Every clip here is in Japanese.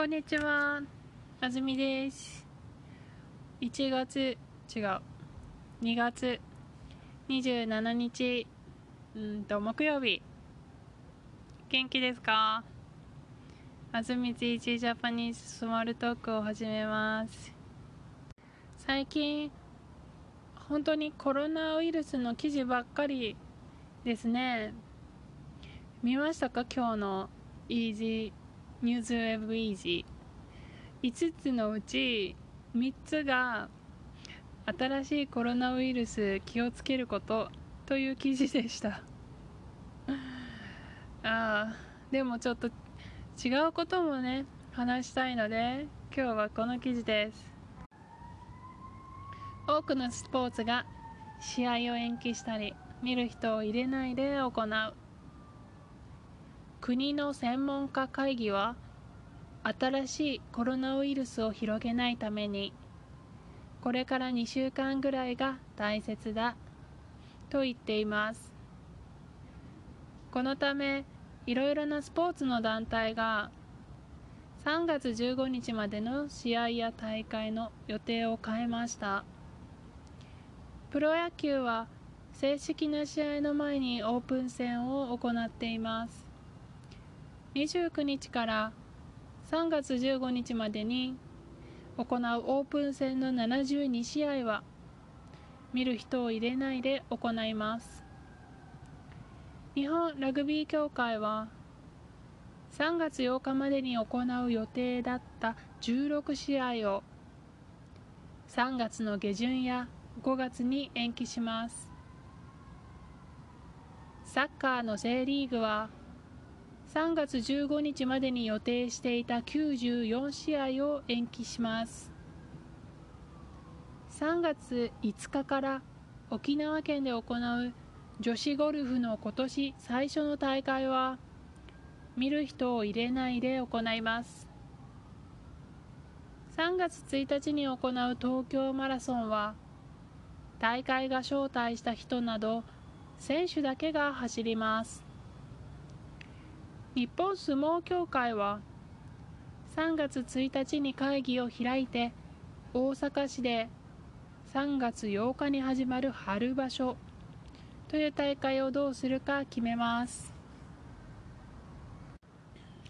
こんにちは。あずみです。1月、違う。2月27日、うんと、木曜日。元気ですか？あずみついちジャパニーズスモールトークを始めます。最近、本当にコロナウイルスの記事ばっかりですね。見ましたか今日の Easy ニュースウェブ Easy 5つのうち3つが新しいコロナウイルス気をつけることという記事でした。ああでもちょっと違うこともね話したいので今日はこの記事です。多くのスポーツが試合を延期したり見る人を入れないで行う。国の専門家会議は新しいコロナウイルスを広げないためにこれから2週間ぐらいが大切だと言っています。このためいろいろなスポーツの団体が3月15日までの試合や大会の予定を変えました。プロ野球は正式な試合の前にオープン戦を行っています。29日から3月15日までに行うオープン戦の72試合は見る人を入れないで行います。日本ラグビー協会は3月8日までに行う予定だった16試合を3月の下旬や5月に延期します。サッカーの J リーグは3月15日までに予定していた94試合を延期します。3月5日から沖縄県で行う女子ゴルフの今年最初の大会は見る人を入れないで行います。3月1日に行う東京マラソンは大会が招待した人など選手だけが走ります。日本相撲協会は3月1日に会議を開いて大阪市で3月8日に始まる春場所という大会をどうするか決めます。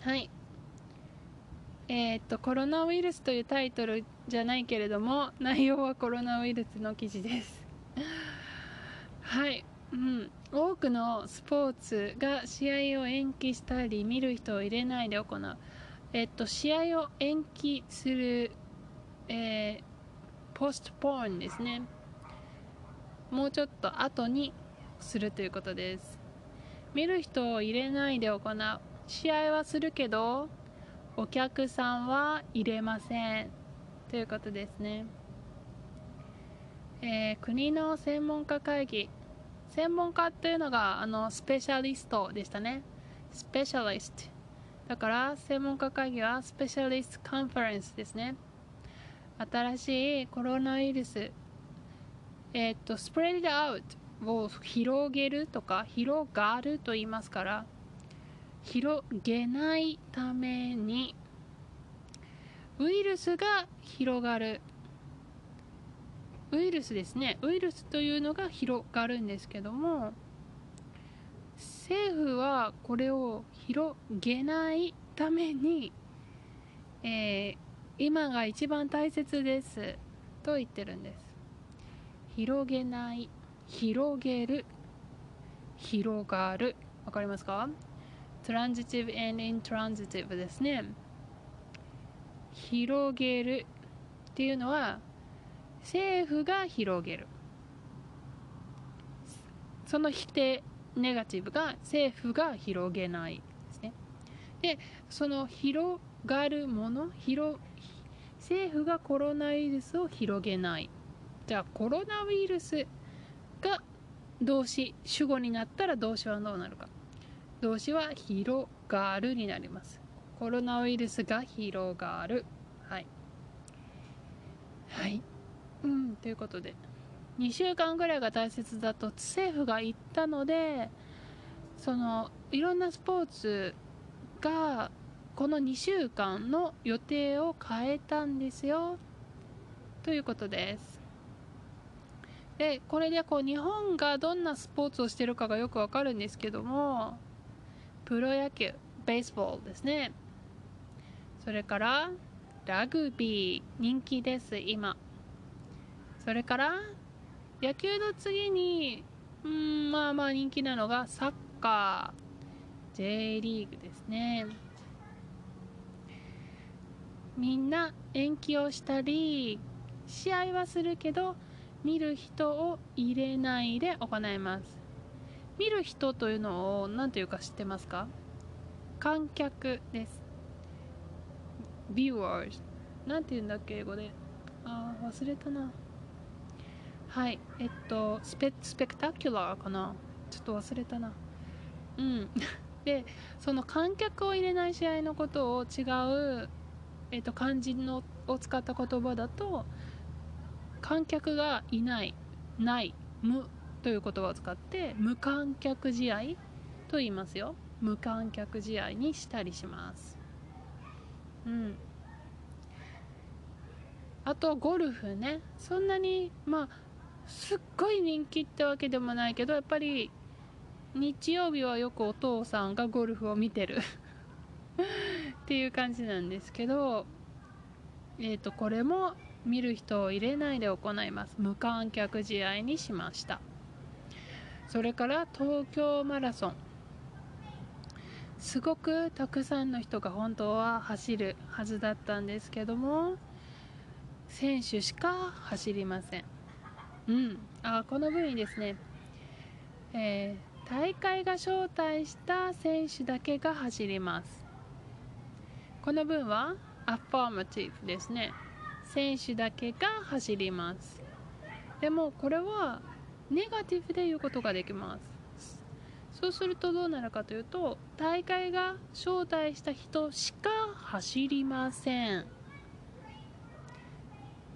はい。えー、っとコロナウイルスというタイトルじゃないけれども内容はコロナウイルスの記事です。はい。うん、多くのスポーツが試合を延期したり見る人を入れないで行う、えっと、試合を延期する、えー、ポストポーンですね。もうちょっと後にするということです。見る人を入れないで行う。試合はするけどお客さんは入れません。ということですね、えー、国の専門家会議。専門家っていうのがあのスペシャリストでしたね。スペシャリスト。だから専門家会議はスペシャリストカンファレンスですね。新しいコロナウイルス。えっ、とスプレッドアウトを広げるとか広がると言いますから広げないためにウイルスが広がる。ウイルスですね。ウイルスというのが広がるんですけども政府はこれを広げないために、えー、今が一番大切ですと言ってるんです。広げない広げる広がる。わかりますか？トランジティブ and intransitive ですね。広げるっていうのは政府が広げる。その否定ネガティブが政府が広げないですね。でその広がるもの広政府がコロナウイルスを広げない。じゃあコロナウイルスが動詞主語になったら動詞はどうなるか。動詞は広がるになります。コロナウイルスが広がる。はい。はい。うん、ということで。2週間ぐらいが大切だと政府が言ったのでそのいろんなスポーツがこの2週間の予定を変えたんですよ。ということです。でこれでこう日本がどんなスポーツをしてるかがよくわかるんですけどもプロ野球ベースボールですね。それからラグビー人気です今。それから野球の次にうんまあまあ人気なのがサッカー J リーグですね。みんな延期をしたり試合はするけど見る人を入れないで行います。見る人というのを何というか知ってますか？観客です。Viewers なんて言うんだっけ英語で。ああ忘れたな。はい。えっとスペスペクタキュラーかな？ちょっと忘れたな。うん。でその観客を入れない試合のことを違う、えっと、漢字のを使った言葉だと観客がいないない無という言葉を使って無観客試合と言いますよ。無観客試合にしたりします。うん。あとゴルフね。そんなにまあすっごい人気ってわけでもないけどやっぱり日曜日はよくお父さんがゴルフを見てる。っていう感じなんですけどえっ、ー、とこれも見る人を入れないで行います。無観客試合にしました。それから東京マラソン。すごくたくさんの人が本当は走るはずだったんですけども選手しか走りません。うん。あこの部位ですねえー、大会が招待した選手だけが走ります。この文はアファーマティブですね。選手だけが走ります。でもこれはネガティブで言うことができます。そうするとどうなるかというと大会が招待した人しか走りません。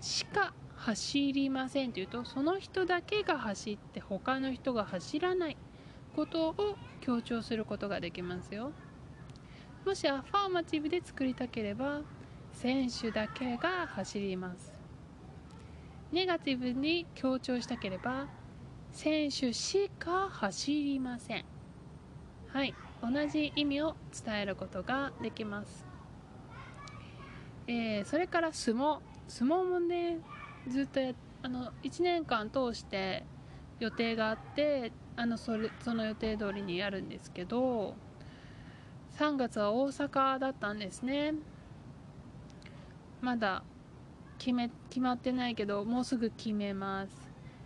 しか。走りませんというとその人だけが走って他の人が走らないことを強調することができますよ。もしアファーマティブで作りたければ選手だけが走ります。ネガティブに強調したければ選手しか走りません。はい同じ意味を伝えることができます、えー、それから相撲。相撲もねずっとあの1年間通して予定があってあのそれその予定通りにやるんですけど3月は大阪だったんですね。まだ決め決まってないけどもうすぐ決めます。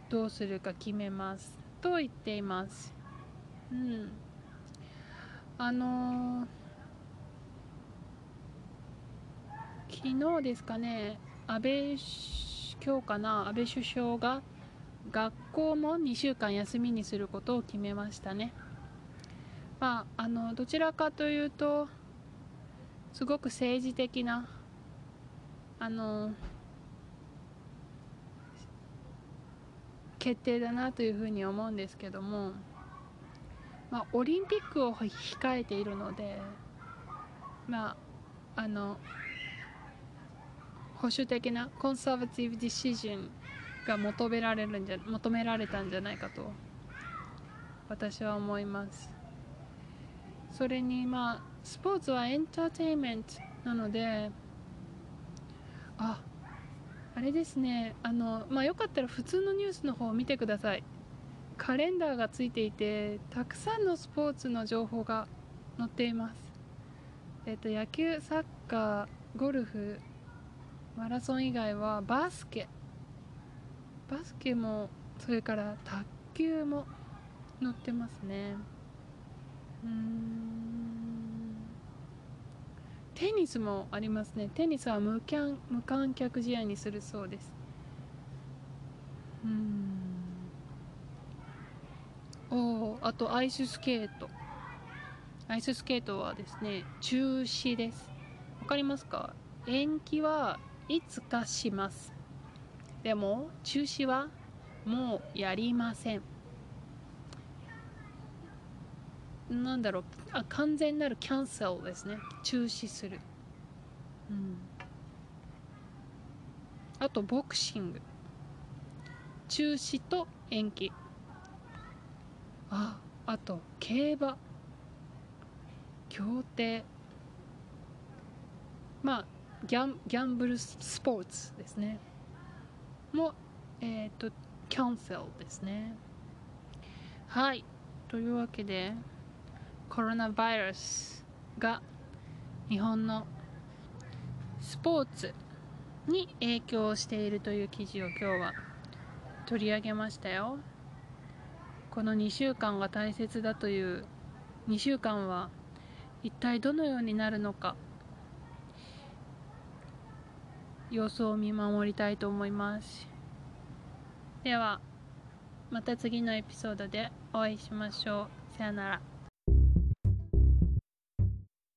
どうするか決めますと言っています。うん。あのー、昨日ですかね安倍今日かな安倍首相が学校も2週間休みにすることを決めましたね。まああのどちらかというとすごく政治的なあの決定だなというふうに思うんですけども、まあ、オリンピックを控えているので、まあ、あの保守的なコンサバティブ・ディシジンが求められるんじゃ求められたんじゃないかと私は思います。それにまあスポーツはエンターテインメントなのでああれですね。あのまあよかったら普通のニュースの方を見てください。カレンダーがついていてたくさんのスポーツの情報が載っています。えっ、と野球サッカーゴルフマラソン以外はバスケ。バスケもそれから卓球も載ってますね。うん。テニスもありますね。テニスは無キャン無観客試合にするそうです。うん。おあとアイススケート。アイススケートはですね中止です。わかりますか？延期はいつかします。でも中止はもうやりません。なんだろう。あ完全なるキャンセルですね。中止する。うん。あとボクシング。中止と延期。ああと競馬。競艇。まあギャンギャンブルスポーツですね。もえっ、ー、とキャンセルですね。はい。というわけでコロナバイルスが日本のスポーツに影響しているという記事を今日は取り上げましたよ。この2週間が大切だという2週間は一体どのようになるのか。様子を見守りたいと思います。ではまた次のエピソードでお会いしましょう。さよなら。